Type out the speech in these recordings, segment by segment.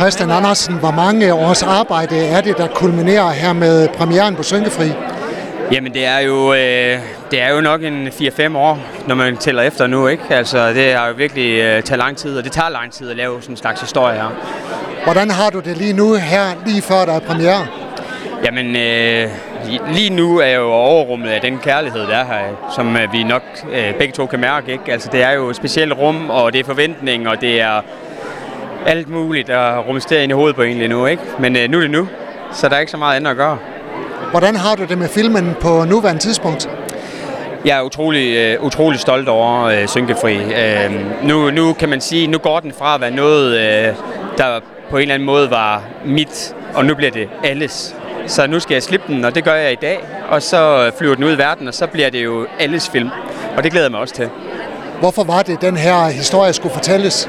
Christian Andersen, hvor mange års arbejde er det, der kulminerer her med premieren på Synkefri? Jamen det er jo, øh, det er jo nok en 4-5 år, når man tæller efter nu, ikke? Altså det har jo virkelig øh, taget lang tid, og det tager lang tid at lave sådan en slags historie her. Hvordan har du det lige nu her, lige før der er premiere? Jamen øh, lige nu er jeg jo overrummet af den kærlighed, der er her, som øh, vi nok øh, begge to kan mærke, ikke? Altså det er jo et specielt rum, og det er forventning, og det er alt muligt, der rumsterer ind i hovedet på egentlig nu, ikke? Men øh, nu er det nu, så der er ikke så meget andet at gøre. Hvordan har du det med filmen på nuværende tidspunkt? Jeg er utrolig, uh, utrolig stolt over uh, Synkefri. Uh, nu, nu kan man sige, nu går den fra at være noget, uh, der på en eller anden måde var mit, og nu bliver det alles. Så nu skal jeg slippe den, og det gør jeg i dag. Og så flyver den ud i verden, og så bliver det jo alles film. Og det glæder jeg mig også til. Hvorfor var det, den her historie skulle fortælles?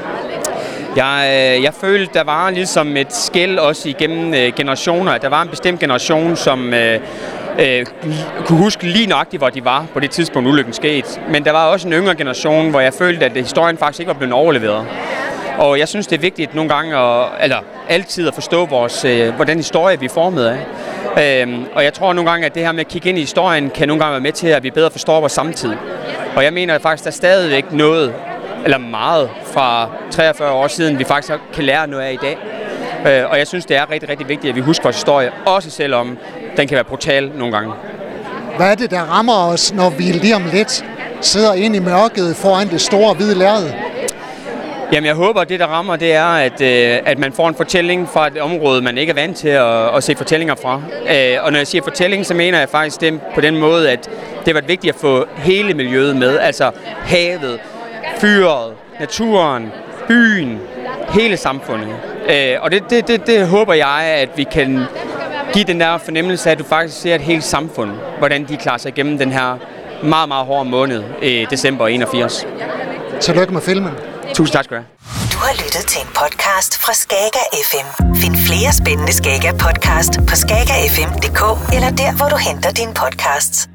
Jeg, øh, jeg følte, der var ligesom et skæld også igennem øh, generationer. Der var en bestemt generation, som øh, øh, kunne huske lige nøjagtigt, hvor de var på det tidspunkt, ulykken skete. Men der var også en yngre generation, hvor jeg følte, at historien faktisk ikke var blevet overleveret. Og jeg synes, det er vigtigt nogle gange, at, eller altid at forstå, vores, øh, hvordan historie vi er formet af. Øhm, og jeg tror nogle gange, at det her med at kigge ind i historien, kan nogle gange være med til, at vi bedre forstår vores samtid. Og jeg mener at faktisk, der er stadigvæk noget eller meget fra 43 år siden, vi faktisk kan lære noget af i dag. Øh, og jeg synes, det er rigtig, rigtig vigtigt, at vi husker vores historie, også selvom den kan være brutal nogle gange. Hvad er det, der rammer os, når vi lige om lidt sidder inde i mørket foran det store hvide lærred? Jamen jeg håber, at det der rammer, det er, at, øh, at man får en fortælling fra et område, man ikke er vant til at, at se fortællinger fra. Øh, og når jeg siger fortælling, så mener jeg faktisk det på den måde, at det var vigtigt at få hele miljøet med. Altså havet, fyret, naturen, byen, hele samfundet. Øh, og det, det, det, det håber jeg, at vi kan give den der fornemmelse af, at du faktisk ser et helt samfund, hvordan de klarer sig igennem den her meget, meget hårde måned i december 81. Tillykke med filmen. Tusind tak skal du have. Du har lyttet til en podcast fra Skager FM. Find flere spændende Skager podcast på skagerfm.dk eller der, hvor du henter dine podcasts.